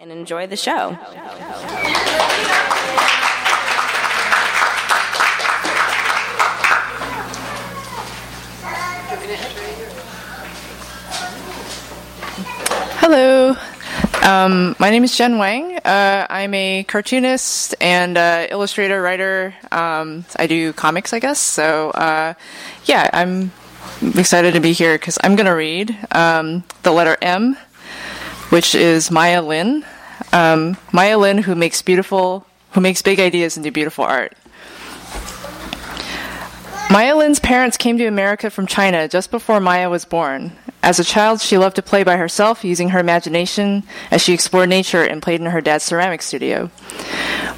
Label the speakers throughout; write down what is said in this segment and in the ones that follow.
Speaker 1: and enjoy the show.
Speaker 2: Hello. Um, my name is Jen Wang. Uh, I'm a cartoonist and uh, illustrator, writer. Um, I do comics, I guess. So, uh, yeah, I'm excited to be here because I'm going to read um, the letter M, which is Maya Lin. Um, Maya Lin, who makes beautiful, who makes big ideas into beautiful art. Maya Lin's parents came to America from China just before Maya was born. As a child, she loved to play by herself, using her imagination as she explored nature and played in her dad's ceramic studio.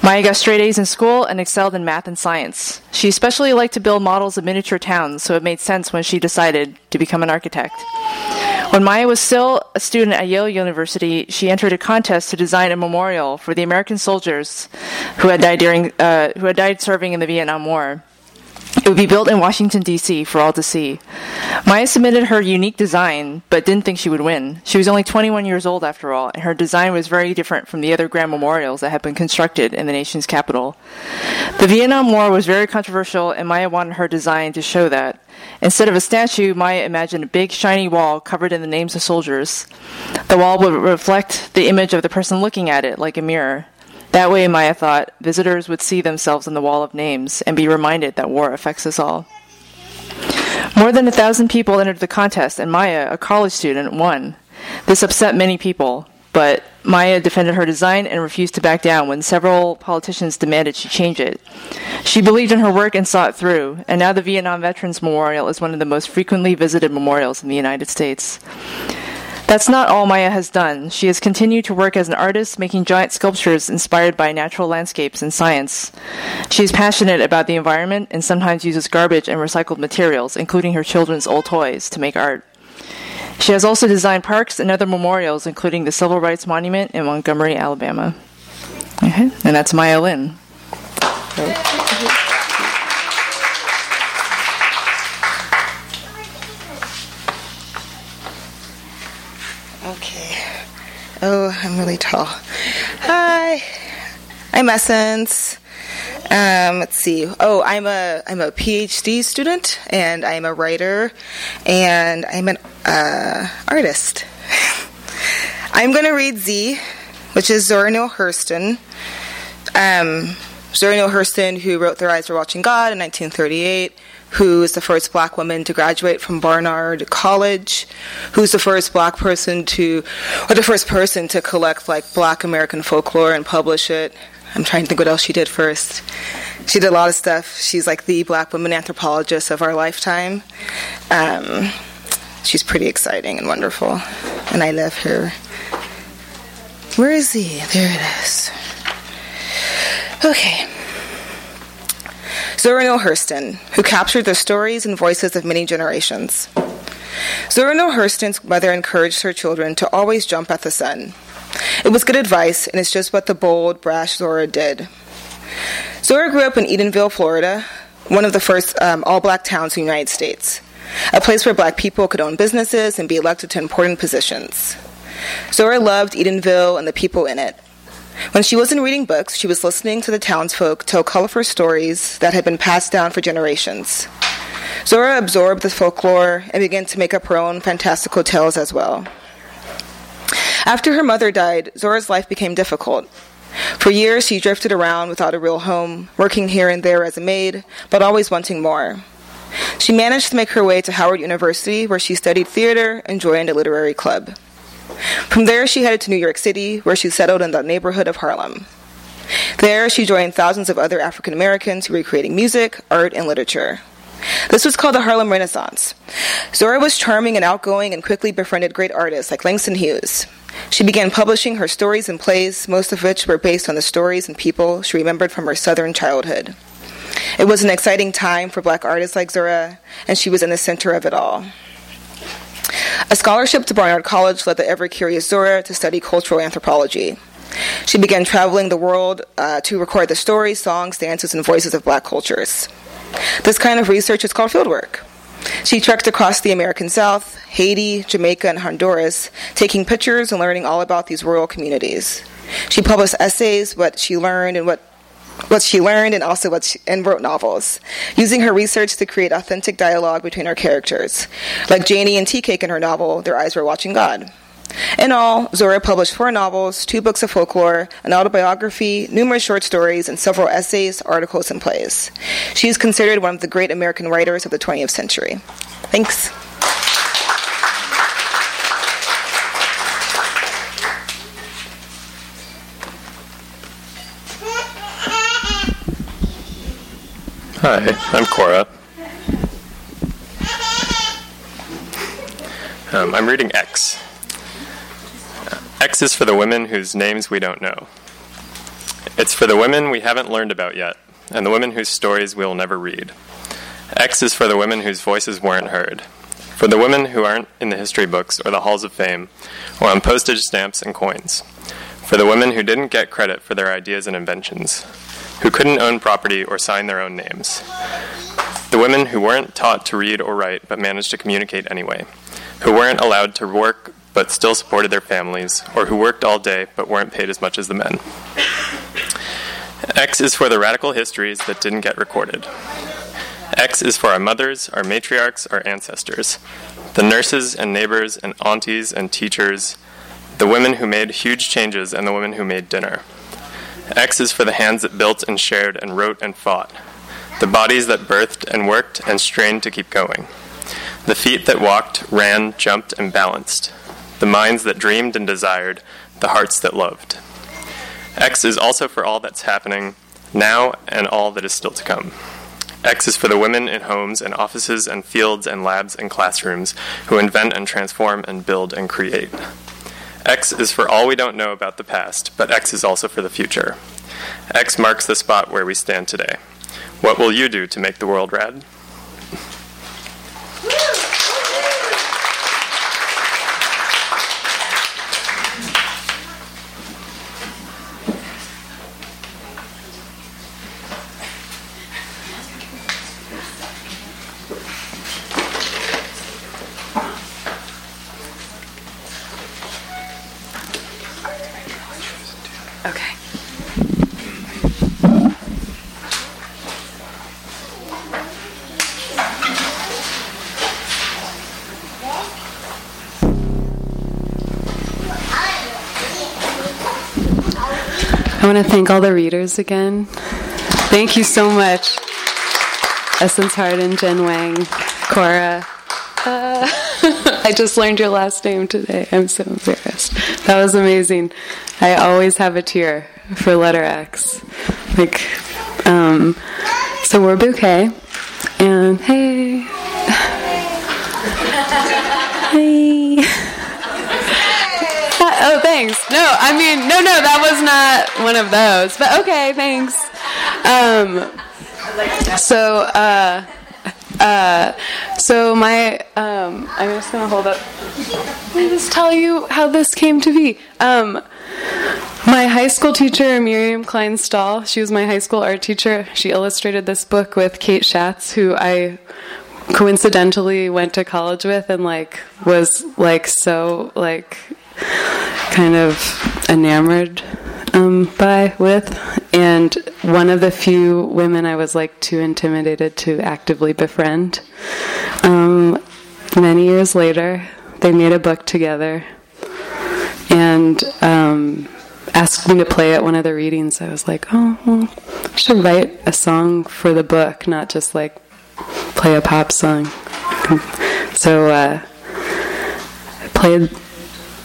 Speaker 2: Maya got straight A's in school and excelled in math and science. She especially liked to build models of miniature towns, so it made sense when she decided to become an architect. When Maya was still a student at Yale University, she entered a contest to design a memorial for the American soldiers who had died during, uh, who had died serving in the Vietnam War. It would be built in Washington, D.C. for all to see. Maya submitted her unique design, but didn't think she would win. She was only 21 years old after all, and her design was very different from the other grand memorials that had been constructed in the nation's capital. The Vietnam War was very controversial, and Maya wanted her design to show that. Instead of a statue, Maya imagined a big shiny wall covered in the names of soldiers. The wall would reflect the image of the person looking at it like a mirror. That way, Maya thought, visitors would see themselves in the wall of names and be reminded that war affects us all. More than a thousand people entered the contest, and Maya, a college student, won. This upset many people, but Maya defended her design and refused to back down when several politicians demanded she change it. She believed in her work and saw it through, and now the Vietnam Veterans Memorial is one of the most frequently visited memorials in the United States. That's not all Maya has done. She has continued to work as an artist, making giant sculptures inspired by natural landscapes and science. She is passionate about the environment and sometimes uses garbage and recycled materials, including her children's old toys, to make art. She has also designed parks and other memorials, including the Civil Rights Monument in Montgomery, Alabama. Okay. And that's Maya Lin.
Speaker 3: I'm really tall. Hi. I'm Essence. Um, let's see. Oh, I'm a I'm a PhD student, and I'm a writer, and I'm an uh, artist. I'm going to read Z, which is Zora Neale Hurston. Um, Zora Neale Hurston, who wrote Their Eyes Were Watching God in 1938, who is the first black woman to graduate from Barnard College, who's the first black person to, or the first person to collect like black American folklore and publish it. I'm trying to think what else she did first. She did a lot of stuff. She's like the black woman anthropologist of our lifetime. Um, she's pretty exciting and wonderful, and I love her. Where is he? There it is. Okay. Zora Neale Hurston, who captured the stories and voices of many generations. Zora Neale Hurston's mother encouraged her children to always jump at the sun. It was good advice, and it's just what the bold, brash Zora did. Zora grew up in Eatonville, Florida, one of the first um, all black towns in the United States, a place where black people could own businesses and be elected to important positions. Zora loved Eatonville and the people in it. When she wasn't reading books, she was listening to the townsfolk tell colorful stories that had been passed down for generations. Zora absorbed the folklore and began to make up her own fantastical tales as well. After her mother died, Zora's life became difficult. For years, she drifted around without a real home, working here and there as a maid, but always wanting more. She managed to make her way to Howard University, where she studied theater and joined a literary club. From there, she headed to New York City, where she settled in the neighborhood of Harlem. There, she joined thousands of other African Americans who were creating music, art, and literature. This was called the Harlem Renaissance. Zora was charming and outgoing and quickly befriended great artists like Langston Hughes. She began publishing her stories and plays, most of which were based on the stories and people she remembered from her southern childhood. It was an exciting time for black artists like Zora, and she was in the center of it all. A scholarship to Barnard College led the ever curious Zora to study cultural anthropology. She began traveling the world uh, to record the stories, songs, dances, and voices of black cultures. This kind of research is called fieldwork. She trekked across the American South, Haiti, Jamaica, and Honduras, taking pictures and learning all about these rural communities. She published essays, what she learned, and what what she learned and also what she, and wrote novels, using her research to create authentic dialogue between her characters. Like Janie and Tea Cake in her novel, Their Eyes Were Watching God. In all, Zora published four novels, two books of folklore, an autobiography, numerous short stories, and several essays, articles, and plays. She is considered one of the great American writers of the 20th century. Thanks.
Speaker 1: Hi, I'm Cora. Um, I'm reading X. X is for the women whose names we don't know. It's for the women we haven't learned about yet, and the women whose stories we'll never read. X is for the women whose voices weren't heard. For the women who aren't in the history books or the halls of fame, or on postage stamps and coins. For the women who didn't get credit for their ideas and inventions who couldn't own property or sign their own names. The women who weren't taught to read or write but managed to communicate anyway. Who weren't allowed to work but still supported their families, or who worked all day but weren't paid as much as the men. X is for the radical histories that didn't get recorded. X is for our mothers, our matriarchs, our ancestors, the nurses and neighbors and aunties and teachers, the women who made huge changes and the women who made dinner. X is for the hands that built and shared and wrote and fought, the bodies that birthed and worked and strained to keep going, the feet that walked, ran, jumped, and balanced, the minds that dreamed and desired, the hearts that loved. X is also for all that's happening now and all that is still to come. X is for the women in homes and offices and fields and labs and classrooms who invent and transform and build and create. X is for all we don't know about the past, but X is also for the future. X marks the spot where we stand today. What will you do to make the world rad?
Speaker 4: Want to thank all the readers again. Thank you so much. Essence Harden, Jen Wang, Cora. Uh, I just learned your last name today. I'm so embarrassed. That was amazing. I always have a tear for letter X. Like, um, so we're bouquet, and hey, hey. oh, thanks. No, I mean, no, no, that was not one of those. But okay, thanks. Um, so, uh, uh, so my, um, I'm just gonna hold up. Let me just tell you how this came to be. Um, my high school teacher, Miriam Klein Stahl, she was my high school art teacher. She illustrated this book with Kate Schatz, who I coincidentally went to college with and like was like so like kind of enamored um, by with, and one of the few women I was like too intimidated to actively befriend. Um, many years later, they made a book together, and um, asked me to play at one of the readings. I was like, oh, well, I should write a song for the book, not just like play a pop song. So uh, I played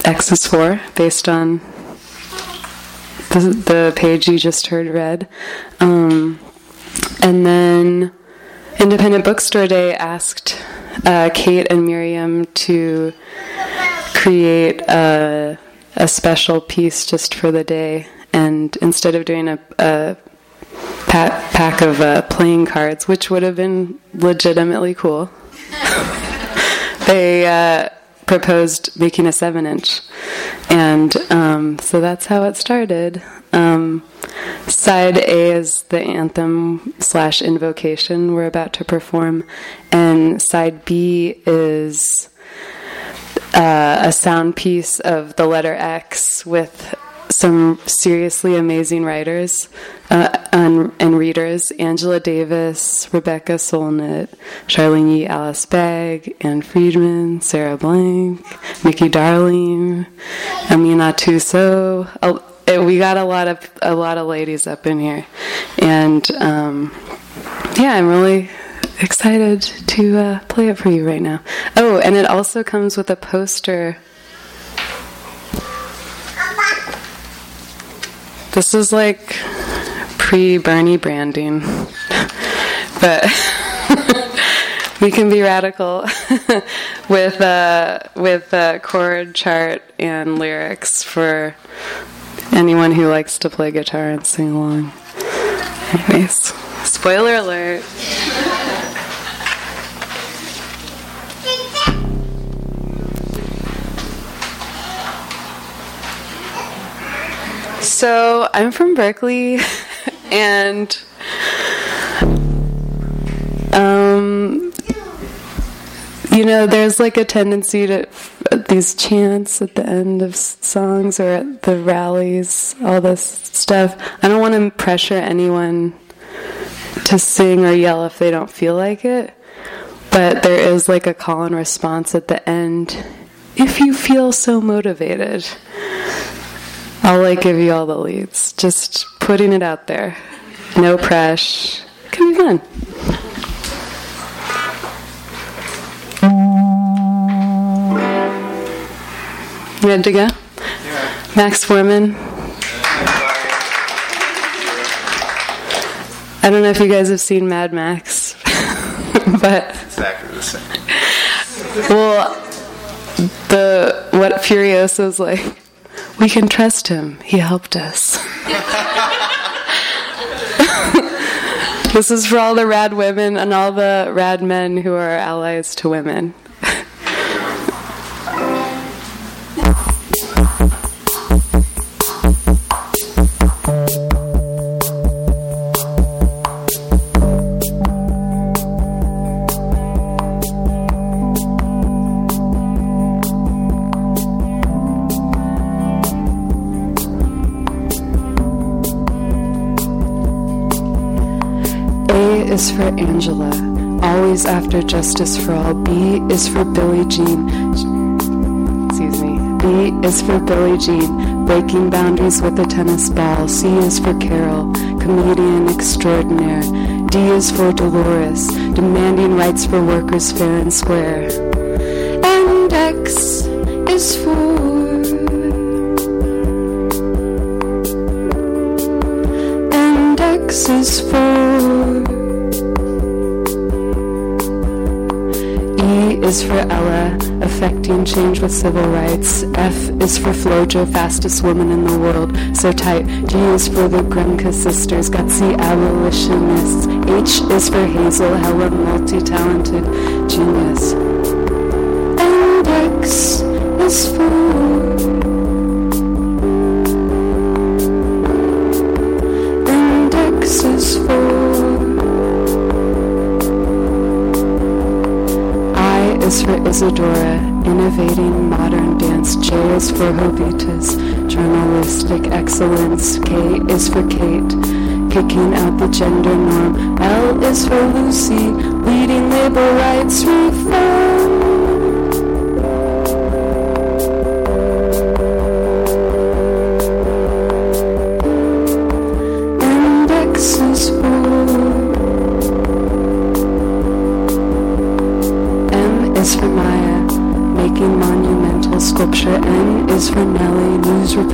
Speaker 4: X is for, based on the, the page you just heard read. Um, and then Independent Bookstore Day asked uh, Kate and Miriam to create a, a special piece just for the day. And instead of doing a, a pack, pack of uh, playing cards, which would have been legitimately cool, they uh, proposed making a seven inch. And um, so that's how it started. Um, side A is the anthem slash invocation we're about to perform, and side B is uh, a sound piece of the letter X with some seriously amazing writers uh, and, and, readers Angela Davis, Rebecca Solnit, Charlyne Yi, Alice Bag, Ann Friedman, Sarah Blank, Mickey Darling, Aminatou Sow. We got a lot of a lot of ladies up in here, and um, yeah, I'm really excited to uh, play it for you right now. Oh, and it also comes with a poster This is like pre Bernie branding, but we can be radical with uh, with a chord chart and lyrics for anyone who likes to play guitar and sing along. Anyways, spoiler alert. So I'm from Berkeley, and um, you know, there's like a tendency to these chants at the end of songs or at the rallies, all this stuff. I don't want to pressure anyone to sing or yell if they don't feel like it, but there is like a call and response at the end if you feel so motivated. I'll like give you all the leads. Just putting it out there. No pressure. Can be fun. You Ready to go? Yeah. Max Forman. I don't know if you guys have seen Mad Max, but
Speaker 5: exactly the same.
Speaker 4: Well, the what Furiosa's like we can trust him. He helped us. this is for all the rad women and all the rad men who are allies to women. For Angela, always after Justice for All. B is for Billie Jean. Excuse me. B is for Billie Jean, breaking boundaries with a tennis ball. C is for Carol, comedian extraordinaire. D is for Dolores, demanding rights for workers fair and square. And X is for and X is for is for Ella, affecting change with civil rights. F is for Flojo, fastest woman in the world, so tight. G is for the Grimké sisters, gutsy abolitionists. H is for Hazel, hella multi-talented genius. And X is for... Isadora, innovating modern dance. J is for Jovita's, journalistic excellence. K is for Kate, kicking out the gender norm. L is for Lucy, leading labor rights reform.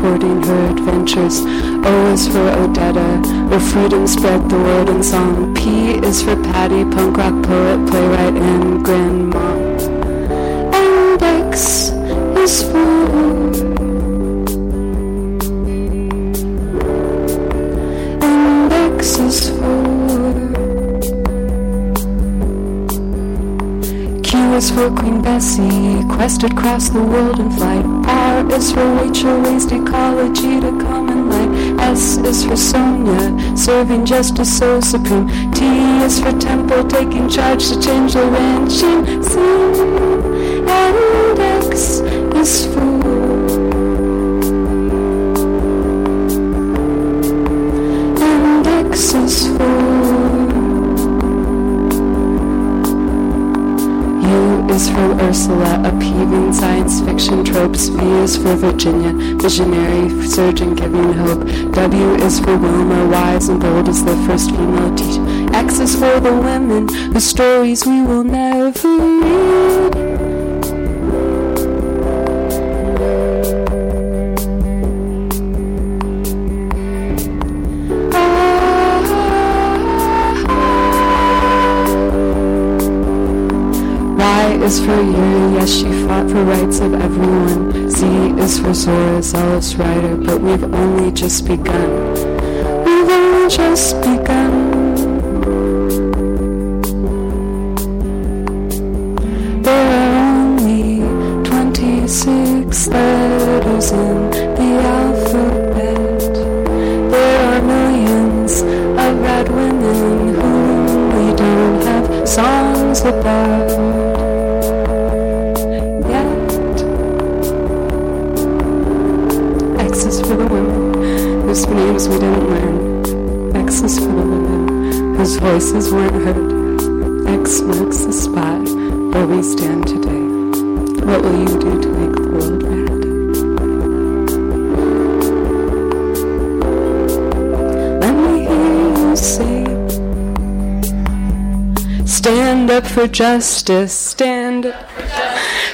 Speaker 4: News reporting her adventures. O is for Odetta, where freedom spread the word in song. P is for Patty, punk rock poet, playwright, and grandma. And X is for... Is for... Q is for Queen Bessie, quested across the world in flight. Is for Rachel, raised ecology to common light. S is for Sonia, serving justice so supreme. T is for Temple, taking charge to change the regime. C and X is for Ursula, upheaving science fiction tropes. V is for Virginia, visionary surgeon giving hope. W is for Wilma, wise and bold as the first female teacher. X is for the women whose stories we will never for rights of everyone. Z is for Zora, zealous writer, but we've only just begun. We've only just begun. There are only 26 letters in the alphabet. There are millions of red women whom we don't have songs about we didn't learn. X is for the women whose voices weren't heard. X marks the spot where we stand today. What will you do to make the world rad? Let me hear you say, Stand up for justice, stand up.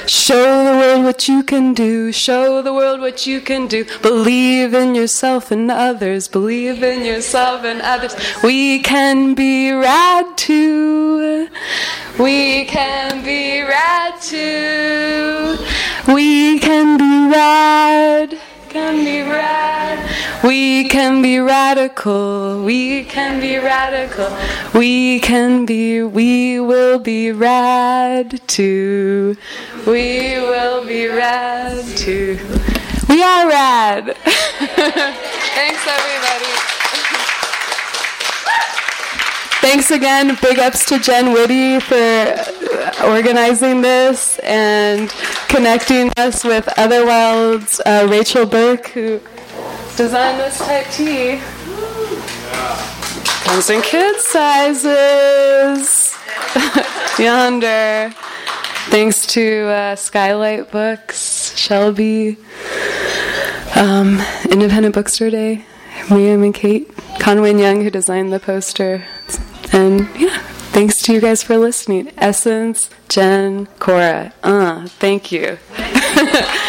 Speaker 4: Show the world what you can do. Show the world what you can do. Believe in yourself and others. Believe in yourself and others. We can be rad too. We can be rad too. We can be rad. Can be rad. We can be radical. We can be radical. We can be. We will be rad too. We will be rad too. We are rad. Thanks, everybody. Thanks again. Big ups to Jen Whitty for organizing this and connecting us with Otherwild's uh, Rachel Burke, who designed this type T. Comes in kid sizes. Yonder. Thanks to uh, Skylight Books, Shelby, um, Independent Bookstore Day, Miriam and Kate, Conway and Young, who designed the poster. And yeah, thanks to you guys for listening. Essence, Jen, Cora. Uh, thank you.